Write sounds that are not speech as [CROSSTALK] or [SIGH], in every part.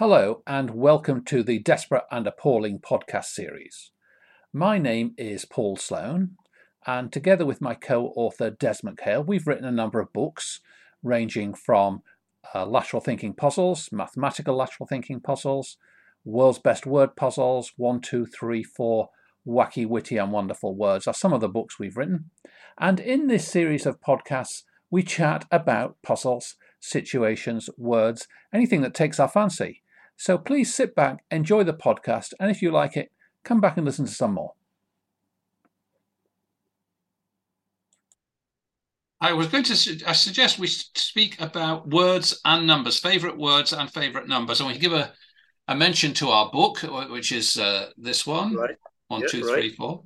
Hello, and welcome to the Desperate and Appalling podcast series. My name is Paul Sloane, and together with my co author Des MacHale, we've written a number of books ranging from uh, lateral thinking puzzles, mathematical lateral thinking puzzles, world's best word puzzles, one, two, three, four, wacky, witty, and wonderful words are some of the books we've written. And in this series of podcasts, we chat about puzzles, situations, words, anything that takes our fancy. So please sit back, enjoy the podcast, and if you like it, come back and listen to some more. I was going to su- I suggest we speak about words and numbers, favorite words and favorite numbers. And we give a, a mention to our book, which is uh, this one, Right. one, Yep, two, right. three, four.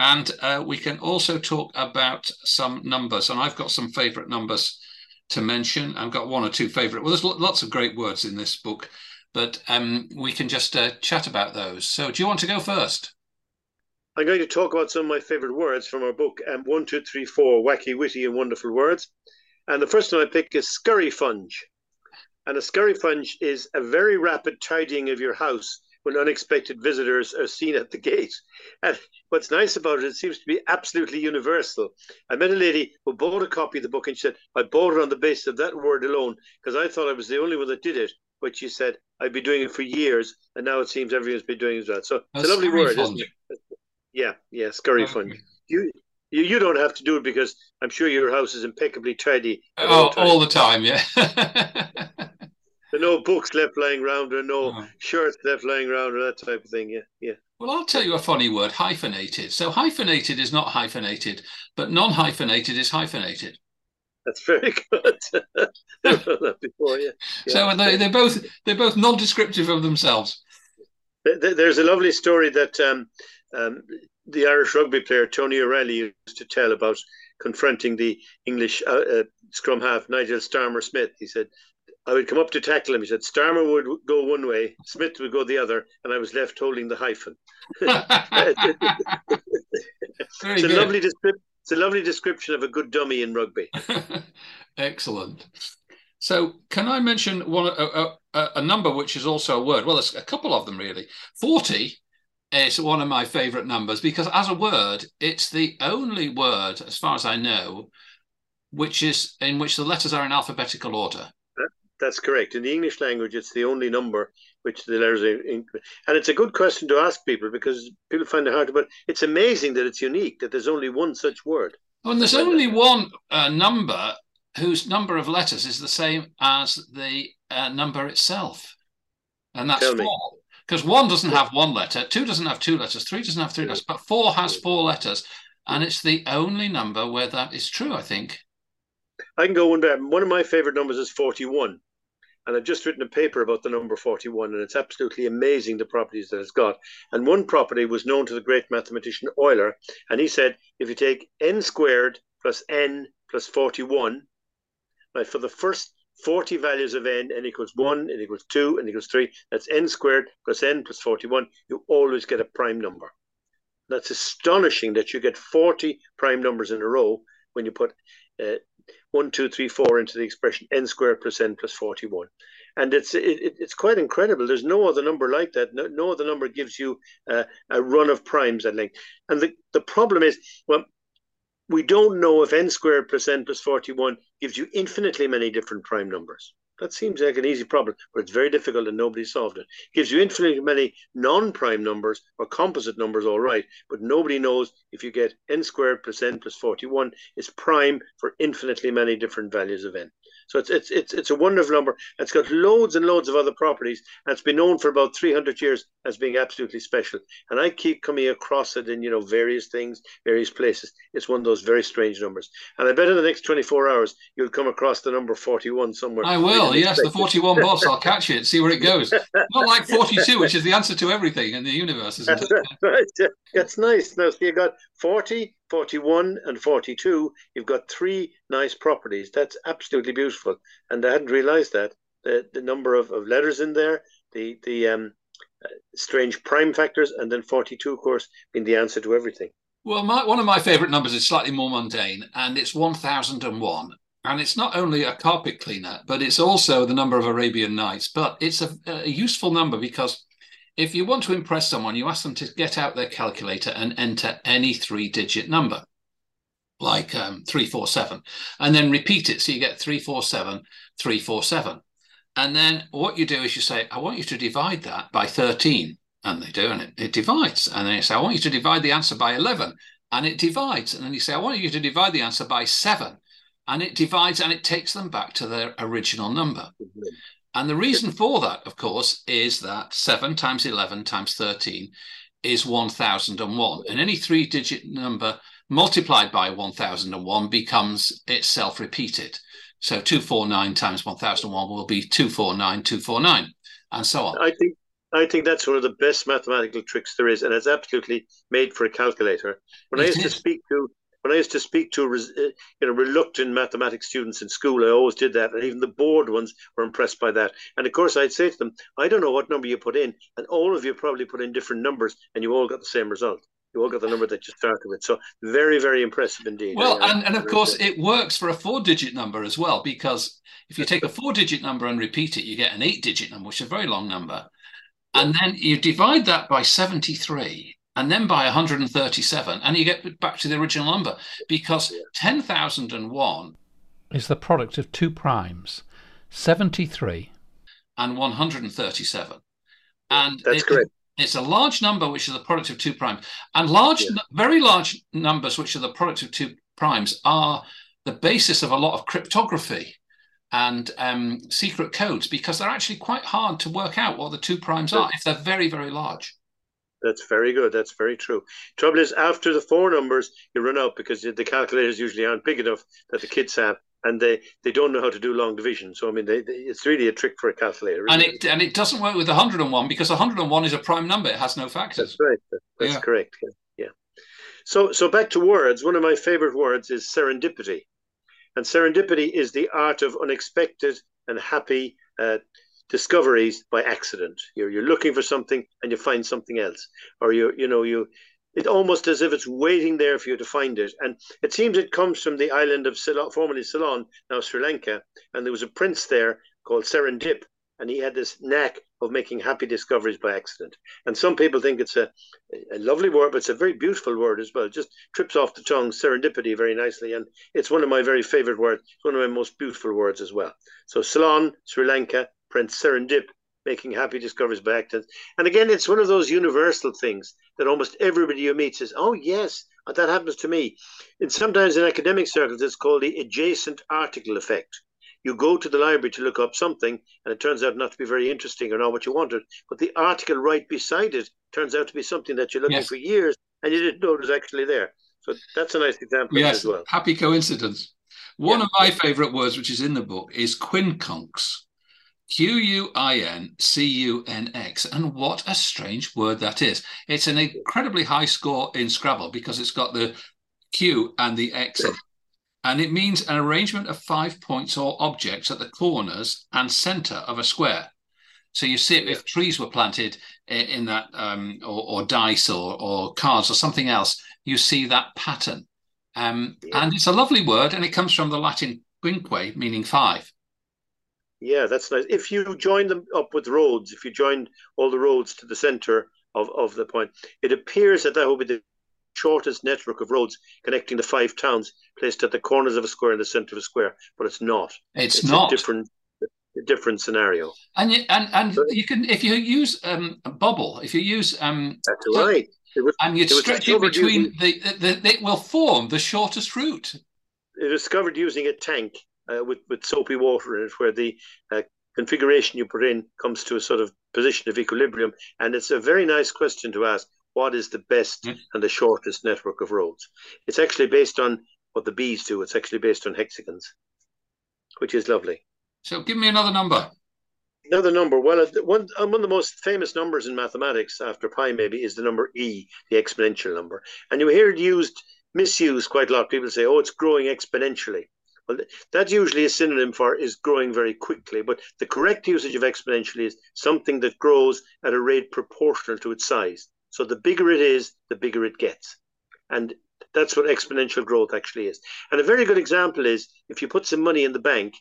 And uh, we can also talk about some numbers. And I've got some favorite numbers to mention. I've got one or two favorite. Well, there's lots of great words in this book, but um, we can just uh, chat about those. So, do you want to go first? I'm going to talk about some of my favorite words from our book, um, One, Two, Three, Four Wacky, Witty, and Wonderful Words. And the first one I pick is scurryfunge. And a scurryfunge is a very rapid tidying of your house when unexpected visitors are seen at the gate. And what's nice about it, it seems to be absolutely universal. I met a lady who bought a copy of the book and she said, I bought it on the basis of that word alone because I thought I was the only one that did it. But she said, I've been doing it for years and now it seems everyone's been doing it as well. So it's a lovely word, isn't it? Yeah, yeah, scurry Okay. funge. You, you you don't have to do it because I'm sure your house is impeccably tidy. Oh, all the time, yeah. [LAUGHS] There no books left lying around, or no Oh. shirts left lying around, or that type of thing. Yeah, yeah. Well, I'll tell you a funny word hyphenated. So, hyphenated is not hyphenated, but non hyphenated is hyphenated. That's very [LAUGHS] good. Never heard that before. Yeah. yeah. So they, they're both they're both non-descriptive of themselves. Th- th- There's a lovely story that um, um, the Irish rugby player Tony O'Reilly used to tell about confronting the English uh, uh, scrum half Nigel Starmer Smith. He said, I would come up to tackle him. He said, Starmer would go one way, Smith would go the other, and I was left holding the hyphen. [LAUGHS] It's a good. lovely descrip- It's a lovely description of a good dummy in rugby. [LAUGHS] Excellent. So, can I mention one a, a, a number which is also a word? Well, there's a couple of them really. Forty is one of my favourite numbers because, as a word, it's the only word, as far as I know, which is in which the letters are in alphabetical order. That's correct. In the English language, it's the only number which the letters are in. And it's a good question to ask people because people find it hard to, but it's amazing that it's unique, that there's only one such word. Oh, and there's only one uh, number whose number of letters is the same as the uh, number itself, and that's Tell four. Because one doesn't have one letter, two doesn't have two letters, three doesn't have three letters, but four has four letters, and it's the only number where that is true. I think. I can go one better. One of my favorite numbers is 41. And I've just written a paper about the number 41, and it's absolutely amazing the properties that it's got. And one property was known to the great mathematician Euler, and he said if you take n squared plus n plus 41, right, for the first 40 values of n, n equals 1, n equals 2, n equals 3, that's n squared plus n plus 41, you always get a prime number. That's astonishing that you get 40 prime numbers in a row when you put uh, one, two, three, four into the expression n squared plus n plus 41. And it's it, it- it's quite incredible. There's no other number like that. No, no other number gives you uh, a run of primes at length. And the, the problem is, well, we don't know if n squared plus n plus 41 gives you infinitely many different prime numbers. That seems like an easy problem, but it's very difficult and nobody solved it. gives you infinitely many non-prime numbers or composite numbers, all right, but nobody knows if you get n squared plus n plus 41 is prime for infinitely many different values of n. So it's it's it's it's a wonderful number. It's got loads and loads of other properties, and it's been known for about 300 years as being absolutely special. And I keep coming across it in you know various things, various places. It's one of those very strange numbers. And I bet in the next 24 hours you'll come across the number 41 somewhere. I will. Yes, the 41 boss. I'll catch it, see where it goes. Not like 42, which is the answer to everything in the universe, isn't it? [LAUGHS] That's nice. Now, so you've got 40, 41, and 42. You've got three nice properties. That's absolutely beautiful. And I hadn't realized that. The, the number of, of letters in there, the, the um, uh, strange prime factors, and then 42, of course, being the answer to everything. Well, my, one of my favourite numbers is slightly more mundane, and it's 1001. And it's not only a carpet cleaner, but it's also the number of Arabian Nights. But it's a, a useful number because if you want to impress someone, you ask them to get out their calculator and enter any three digit number, like um, 347, and then repeat it. So you get 347, 347. And then what you do is you say, I want you to divide that by 13. And they do, and it, it divides. And then you say, I want you to divide the answer by 11. And it divides. And then you say, I want you to divide the answer by 7. And it divides and it takes them back to their original number. Mm-hmm. And the reason for that, of course, is that 7 times 11 times 13 is 1001. And any three digit number multiplied by 1001 becomes itself repeated. So 249 times 1001 will be 249, 249, and so on. I think I think that's one of the best mathematical tricks there is, and it's absolutely made for a calculator. When it I used is. to speak to when I used to speak to uh, you know reluctant mathematics students in school, I always did that, and even the bored ones were impressed by that. And of course, I'd say to them, "I don't know what number you put in, and all of you probably put in different numbers, and you all got the same result. You all got the number that you started with." So very, very impressive indeed. Well, and, and of course, it works for a four-digit number as well, because if you take a four-digit number and repeat it, you get an eight-digit number, which is a very long number, and then you divide that by seventy-three and then by 137, and you get back to the original number because 10,001 is the product of two primes, 73 and 137. And that's it, correct. It's a large number which is the product of two primes, and large, yeah. very large numbers which are the product of two primes are the basis of a lot of cryptography and um, secret codes because they're actually quite hard to work out what the two primes are if they're very, very large. That's very good. That's very true. Trouble is, after the four numbers, you run out because the calculators usually aren't big enough that the kids have, and they, they don't know how to do long division. So I mean, they, they, it's really a trick for a calculator. And it and it doesn't work with 101 because 101 is a prime number; it has no factors. That's right. That's yeah. correct. Yeah. yeah. So so back to words. One of my favorite words is serendipity, and serendipity is the art of unexpected and happy. Uh, discoveries by accident. You're you're looking for something and you find something else, or you you know you. It's almost as if it's waiting there for you to find it, and it seems it comes from the island of Ceylon, formerly Ceylon, now Sri Lanka, and there was a prince there called Serendip, and he had this knack of making happy discoveries by accident. And some people think it's a, a lovely word, but it's a very beautiful word as well. It just trips off the tongue, serendipity, very nicely. And it's one of my very favorite words. It's one of my most beautiful words as well. So Ceylon, Sri Lanka, Prince Serendip making happy discoveries by accident. And again, it's one of those universal things that almost everybody you meet says, "Oh yes, that happens to me." And sometimes in academic circles, it's called the adjacent article effect. You go to the library to look up something, and it turns out not to be very interesting or not what you wanted, but the article right beside it turns out to be something that you're looking yes. for years and you didn't know it was actually there. So that's a nice example yes, as well. Happy coincidence. One yeah. of my favorite words, which is in the book, is quincunx. Q U I N C U N X. And what a strange word that is. It's an incredibly high score in Scrabble because it's got the Q and the X in it. And it means an arrangement of five points or objects at the corners and center of a square. So you see, if trees were planted in that, um, or, or, dice or, or cards or something else, you see that pattern. Um, yeah. And it's a lovely word, and it comes from the Latin quinque, meaning five. Yeah, that's nice. If you join them up with roads, if you join all the roads to the center of, of the point, it appears that that will be the shortest network of roads connecting the five towns placed at the corners of a square in the center of a square, but it's not. It's, it's not. A different a different scenario. And you, and and you can if you use um, a bubble, if you use um, that's right. Was, and you stretch it between the, the, the, it will form the shortest route. It was discovered using a tank uh, with with soapy water in it, where the uh, configuration you put in comes to a sort of position of equilibrium. And it's a very nice question to ask: What is the best mm. and the shortest network of roads? It's actually based on what the bees do. It's actually based on hexagons, which is lovely. So, give me another number. Another number. Well, one, one of the most famous numbers in mathematics, after pi maybe, is the number e, the exponential number. And you hear it used, misused quite a lot. People say, "Oh, it's growing exponentially." Well, that's usually a synonym for is growing very quickly, but the correct usage of exponentially is something that grows at a rate proportional to its size. So the bigger it is, the bigger it gets. And That's what exponential growth actually is. And a very good example is if you put some money in the bank,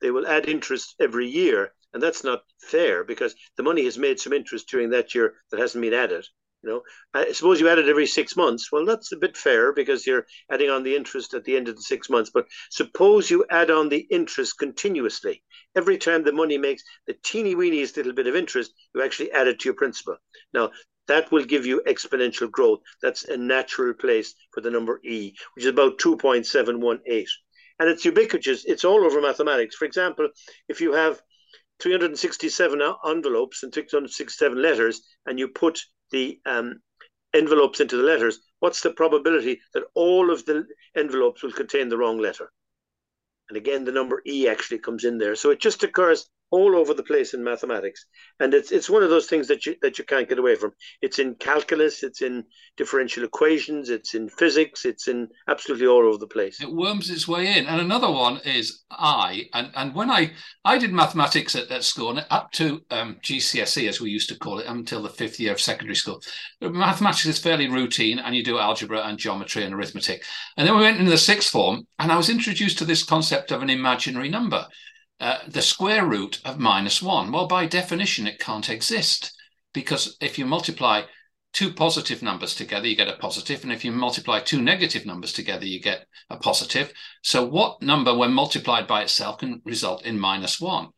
they will add interest every year. And that's not fair because the money has made some interest during that year that hasn't been added. You know, I suppose you add it every six months. Well, that's a bit fair because you're adding on the interest at the end of the six months. But suppose you add on the interest continuously. Every time the money makes the teeny weeniest little bit of interest, you actually add it to your principal. Now, that will give you exponential growth. That's a natural place for the number E, which is about 2.718. And it's ubiquitous, it's all over mathematics. For example, if you have 367 envelopes and 367 letters, and you put the um, envelopes into the letters, what's the probability that all of the envelopes will contain the wrong letter? And again, the number E actually comes in there. So it just occurs all over the place in mathematics, and it's it's one of those things that you that you can't get away from. It's in calculus, it's in differential equations, it's in physics, it's in absolutely all over the place. It worms its way in. And another one is I. And and when I I did mathematics at, at school, and up to um, GCSE as we used to call it, until the fifth year of secondary school, mathematics is fairly routine, and you do algebra and geometry and arithmetic. And then we went into the sixth form, and I was introduced to this concept of an imaginary number uh, the square root of minus one. Well, by definition, it can't exist because if you multiply two positive numbers together, you get a positive, and if you multiply two negative numbers together, you get a positive. So, what number, when multiplied by itself, can result in minus one?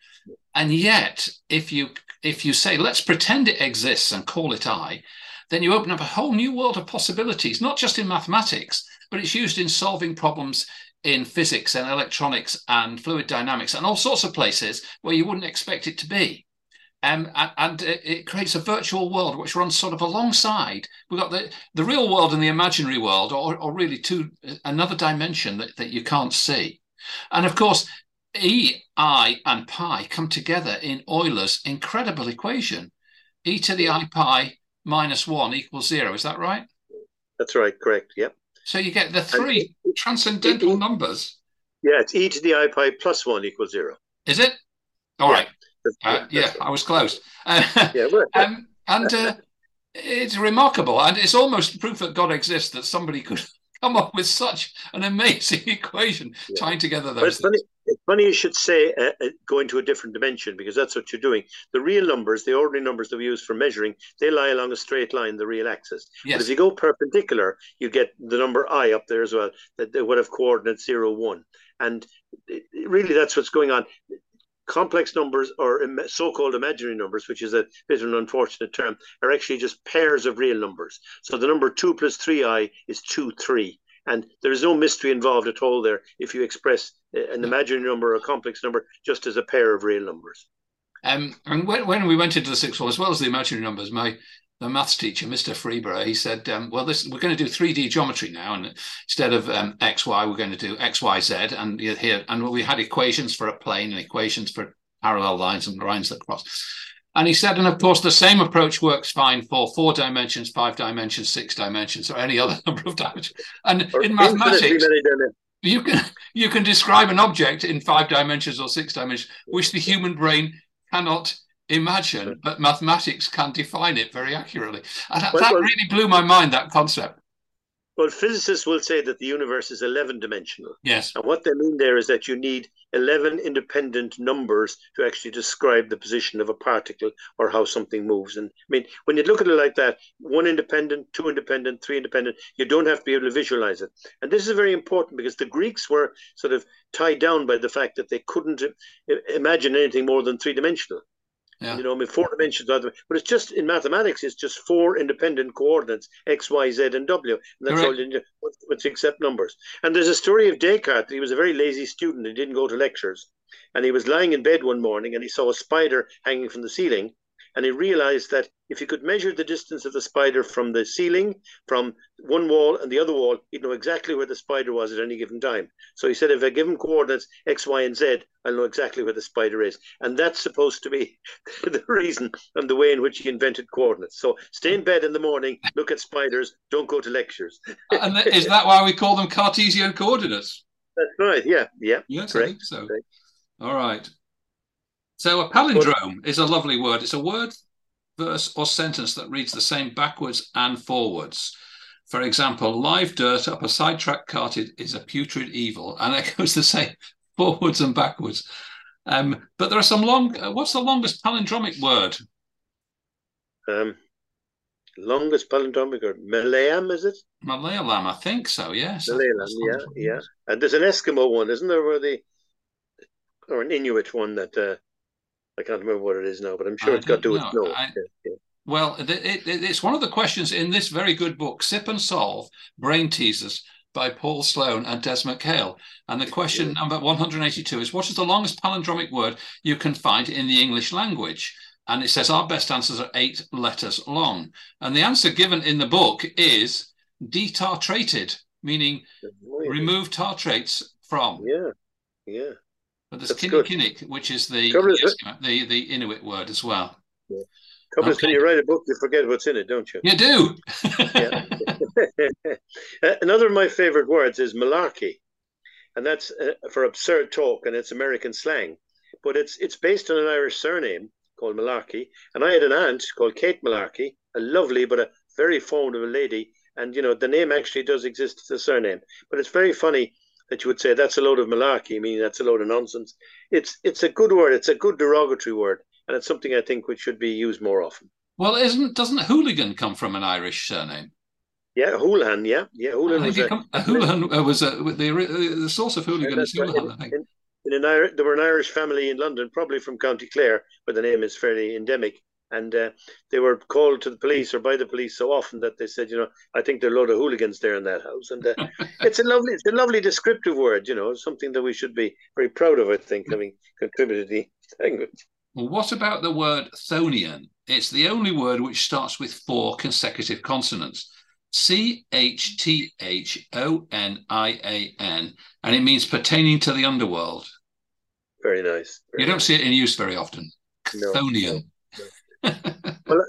And yet, if you if you say let's pretend it exists and call it i, then you open up a whole new world of possibilities, not just in mathematics, but it's used in solving problems in physics and electronics and fluid dynamics and all sorts of places where you wouldn't expect it to be. Um, and, and it creates a virtual world which runs sort of alongside. We've got the, the real world and the imaginary world, or, or really two another dimension that, that you can't see. And of course, E, I, and pi come together in Euler's incredible equation. E to the i pi minus one equals zero. Is that right? That's right. Correct. Yep. So you get the three and transcendental numbers. Yeah, it's e to the i pi plus one equals zero. Is it? All yeah. right. Uh, yeah, I was close. Uh, [LAUGHS] yeah, um, and uh, it's remarkable, and it's almost proof that God exists that somebody could come up with such an amazing [LAUGHS] equation yeah. tying together those. It's funny, it's funny, you should say uh, uh, go into a different dimension because that's what you're doing. The real numbers, the ordinary numbers that we use for measuring, they lie along a straight line, the real axis. Yes. But if you go perpendicular, you get the number i up there as well that they would have coordinates zero one, and really that's what's going on complex numbers or so-called imaginary numbers, which is a bit of an unfortunate term, are actually just pairs of real numbers. So the number 2 plus 3i is 2, 3. And there is no mystery involved at all there if you express an imaginary number or a complex number just as a pair of real numbers. Um, and when, when we went into the sixth form, as well as the imaginary numbers, my the maths teacher, Mr. Freeborough, he said, um, "Well, this we're going to do 3D geometry now, and instead of um, x, y, we're going to do x, y, z." And here, and we had equations for a plane and equations for parallel lines and lines that cross. And he said, and of course, the same approach works fine for four dimensions, five dimensions, six dimensions, or any other [LAUGHS] number of dimensions. And or in mathematics, you can you can describe an object in five dimensions or six dimensions, which the human brain cannot imagine, but mathematics can define it very accurately. And that, well, that really blew my mind, that concept. Well, physicists will say that the universe is 11 dimensional. Yes. And what they mean there is that you need 11 independent numbers to actually describe the position of a particle or how something moves. And I mean, when you look at it like that, one independent, two independent, three independent, you don't have to be able to visualize it. And this is very important because the Greeks were sort of tied down by the fact that they couldn't uh, imagine anything more than three dimensional. Yeah. You know, I mean, four dimensions, but it's just in mathematics, it's just four independent coordinates x, y, z, and w. And that's all you need to accept numbers. And there's a story of Descartes. He was a very lazy student. He didn't go to lectures. And he was lying in bed one morning and he saw a spider hanging from the ceiling and he realized that if he could measure the distance of the spider from the ceiling, from one wall and the other wall, he'd know exactly where the spider was at any given time. So he said, if I give him coordinates X, Y, and Z, I'll know exactly where the spider is. And that's supposed to be [LAUGHS] the reason and the way in which he invented coordinates. So stay in bed in the morning, look at spiders, don't go to lectures. [LAUGHS] and is that why we call them Cartesian coordinates? That's right. Yeah. Yeah. Yes, correct. So. Correct. All right. So a palindrome is a lovely word. It's a word, verse, or sentence that reads the same backwards and forwards. For example, live dirt up a sidetrack carted is a putrid evil, and it [LAUGHS] goes to say forwards and backwards. Um, but there are some long. Uh, what's the longest palindromic word? Um, longest palindromic word, Malayalam, is it? Malayalam, I think so. Yes. Malayalam, yeah, yeah. And there's an Eskimo one, isn't there? Where the or an Inuit one that uh, I can't remember what it is now, but I'm sure I it's got to do with snow. I, yeah, yeah. Well, it, it, it's one of the questions in this very good book, Sit and Solve Brain Teasers by Paul Sloane and Des MacHale. And the question yeah. number 182 is What is the longest palindromic word you can find in the English language? And it says our best answers are eight letters long. And the answer given in the book is detartrated, meaning remove tartrates from. Yeah, yeah. But there's kinnikinnick, which is the, the, the, the Inuit word as well. Yeah. Couple okay. when you write a book, you forget what's in it, don't you? You do. [LAUGHS] [LAUGHS] Uh, another of my favorite words is malarkey, and that's uh, for absurd talk, and it's American slang, but it's it's based on an Irish surname called Malarkey. And I had an aunt called Kate Malarkey, a lovely but a very fond of a lady. And you know the name actually does exist as a surname, but it's very funny that you would say that's a load of malarkey, meaning that's a load of nonsense. It's it's a good word. It's a good derogatory word, and it's something I think which should be used more often. Well, isn't doesn't hooligan come from an Irish surname? Yeah, Houlihan. Yeah, yeah. Houlihan was a, come, a Houlihan uh, was a, the the source of hooligan is Houlihan. Right. I think. In, in an Irish, there were an Irish family in London, probably from County Clare, where the name is fairly endemic, and uh, they were called to the police or by the police so often that they said, you know, I think there are a lot of hooligans there in that house, and uh, [LAUGHS] it's a lovely, it's a lovely descriptive word, you know, something that we should be very proud of. I think having contributed to the language. Well, what about the word Chthonian? It's the only word which starts with four consecutive consonants. C H T H O N I A N, and it means pertaining to the underworld. Very nice. Very you don't nice. see it in use very often. Chthonian. No. Well,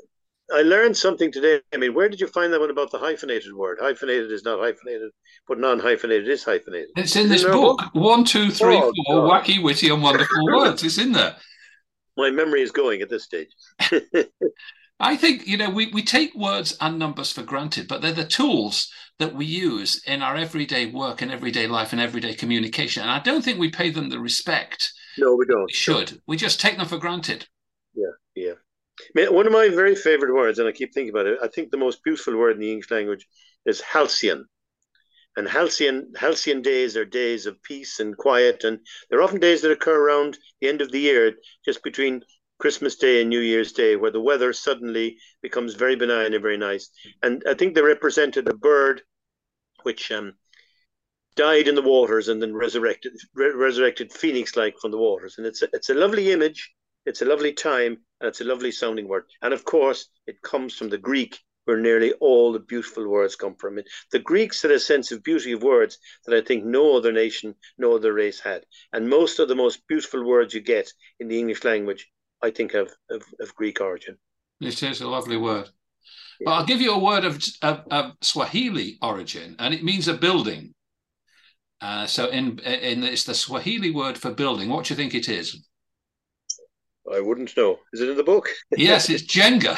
I learned something today. I mean, where did you find that one about the hyphenated word? Hyphenated is not hyphenated, but non-hyphenated is hyphenated. It's in this book. One, two, oh, three, oh, four. God. Wacky, witty, and wonderful [LAUGHS] words. It's in there. My memory is going at this stage. [LAUGHS] I think, you know, we, we take words and numbers for granted, but they're the tools that we use in our everyday work and everyday life and everyday communication. And I don't think we pay them the respect. No, we don't. We should. We just take them for granted. Yeah, yeah. One of my very favorite words, and I keep thinking about it, I think the most beautiful word in the English language is halcyon. And halcyon, halcyon days are days of peace and quiet, and they're often days that occur around the end of the year, just between Christmas Day and New Year's Day, where the weather suddenly becomes very benign and very nice. And I think they represented a bird which um, died in the waters and then resurrected, re- resurrected phoenix-like from the waters. And it's a, it's a lovely image, it's a lovely time, and it's a lovely sounding word. And of course, it comes from the Greek, where nearly all the beautiful words come from. It. The Greeks had a sense of beauty of words that I think no other nation, no other race had. And most of the most beautiful words you get in the English language I think, of, of, of Greek origin. It is a lovely word. Yeah. But I'll give you a word of, of, of, Swahili origin, and it means a building. Uh, so in, in it's the Swahili word for building. What do you think it is? I wouldn't know. Is it in the book? [LAUGHS] yes, it's Jenga.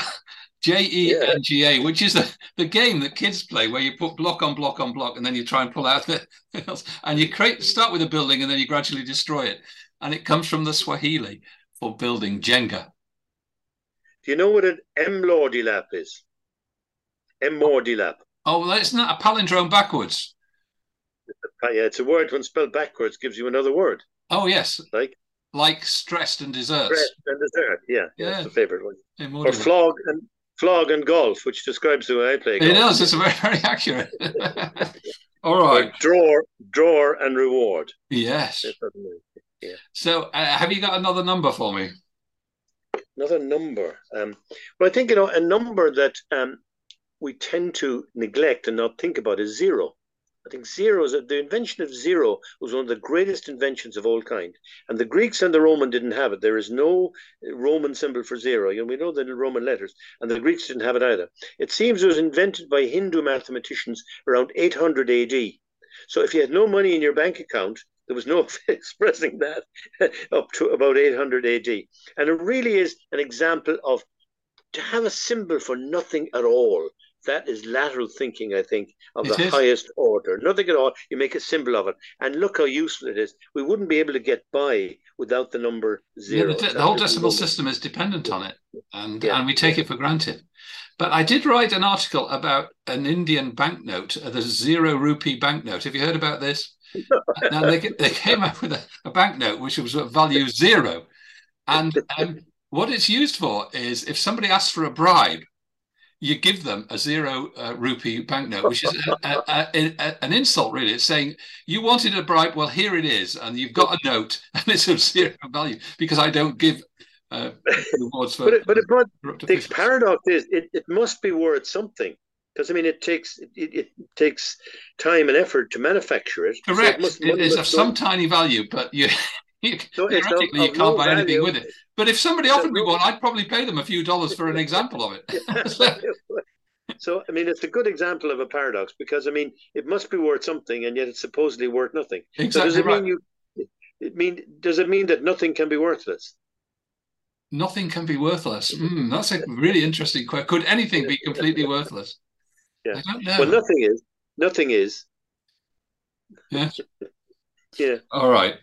J E N G A, which is the, the game that kids play where you put block on block on block and then you try and pull out the and you create start with a building and then you gradually destroy it. And it comes from the Swahili for building Jenga. Do you know what an semordnilap is? semordnilap. Oh, well, isn't that a palindrome backwards? Yeah, it's a word when spelled backwards gives you another word. Oh, yes. Like? Like stressed and desserts. Stressed and dessert, yeah. yeah. That's the favourite one. Or flog and flog and golf, which describes the way I play golf. It does. It's very, very accurate. [LAUGHS] All right. Or draw, draw and reward. Yes. Yeah. So, uh, have you got another number for me? Another number. Um, well, I think you know a number that um, we tend to neglect and not think about is zero. I think zero the invention of zero was one of the greatest inventions of all kind. And the Greeks and the Roman didn't have it. There is no uh, Roman symbol for zero. You know, we know the Roman letters, and the Greeks didn't have it either. It seems it was invented by Hindu mathematicians around 800 AD. So if you had no money in your bank account, there was no [LAUGHS] expressing that [LAUGHS] up to about 800 AD. And it really is an example of to have a symbol for nothing at all, that is lateral thinking, I think, of it the is. highest order. Nothing at all. You make a symbol of it. And look how useful it is. We wouldn't be able to get by without the number zero. Yeah, the, the whole decimal system is dependent on it. And, yeah. and we take it for granted. But I did write an article about an Indian banknote, the zero rupee banknote. Have you heard about this? [LAUGHS] now they, they came up with a, a banknote which was of value zero. And um, what it's used for is if somebody asks for a bribe, you give them a zero uh, rupee banknote, which is a, a, a, an insult, really. It's saying you wanted a bribe, well, here it is, and you've got a note, [LAUGHS] and it's of zero value because I don't give uh, rewards for. but it, but, it, but the paradox is, it, it must be worth something because I mean, it takes it, it, takes time and effort to manufacture it. Correct. So it, it is of some tiny value, but you. You [LAUGHS] so theoretically, of, you can't no buy value. anything with it. But if somebody offered me one, I'd probably pay them a few dollars for an example of it. [LAUGHS] [LAUGHS] so, I mean, it's a good example of a paradox because, I mean, it must be worth something, and yet it's supposedly worth nothing. Exactly so does it right. mean you? It mean does it mean that nothing can be worthless? Nothing can be worthless. Mm, that's a really interesting question. Could anything be completely worthless? Yeah. I don't know. Well, nothing is. Nothing is. Yeah. yeah. All right.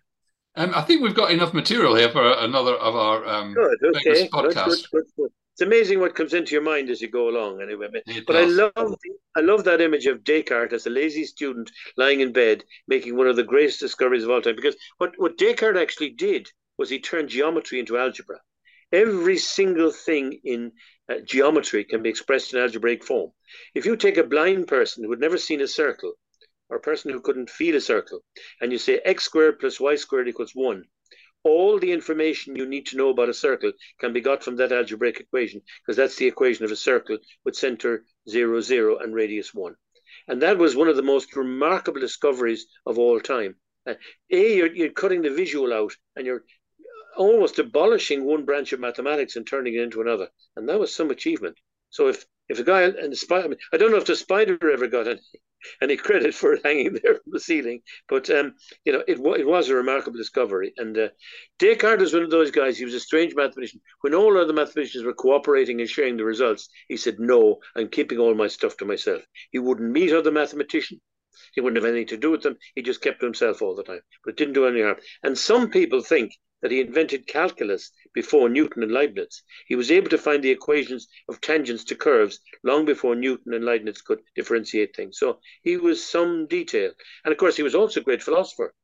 Um, I think we've got enough material here for another of our um, good, okay. podcasts. Good, good, it's amazing what comes into your mind as you go along. Anyway, it but does. I love I love that image of Descartes as a lazy student lying in bed making one of the greatest discoveries of all time. Because what what Descartes actually did was he turned geometry into algebra. Every single thing in uh, geometry can be expressed in algebraic form. If you take a blind person who had never seen a circle or a person who couldn't feel a circle, and you say x squared plus y squared equals 1, all the information you need to know about a circle can be got from that algebraic equation, because that's the equation of a circle with center 0, 0 and radius 1. And that was one of the most remarkable discoveries of all time. Uh, a, you're, you're cutting the visual out and you're almost abolishing one branch of mathematics and turning it into another. And that was some achievement. So if if a guy and the spider, I, I don't know if the spider ever got any, [LAUGHS] any credit for hanging there from the ceiling, but um, you know, it, it was a remarkable discovery. And uh, Descartes was one of those guys. He was a strange mathematician. When all other mathematicians were cooperating and sharing the results, he said, "No, I'm keeping all my stuff to myself." He wouldn't meet other mathematicians. He wouldn't have anything to do with them. He just kept to himself all the time, but it didn't do any harm. And some people think that he invented calculus before Newton and Leibniz. He was able to find the equations of tangents to curves long before Newton and Leibniz could differentiate things. So he was some detail. And of course, he was also a great philosopher.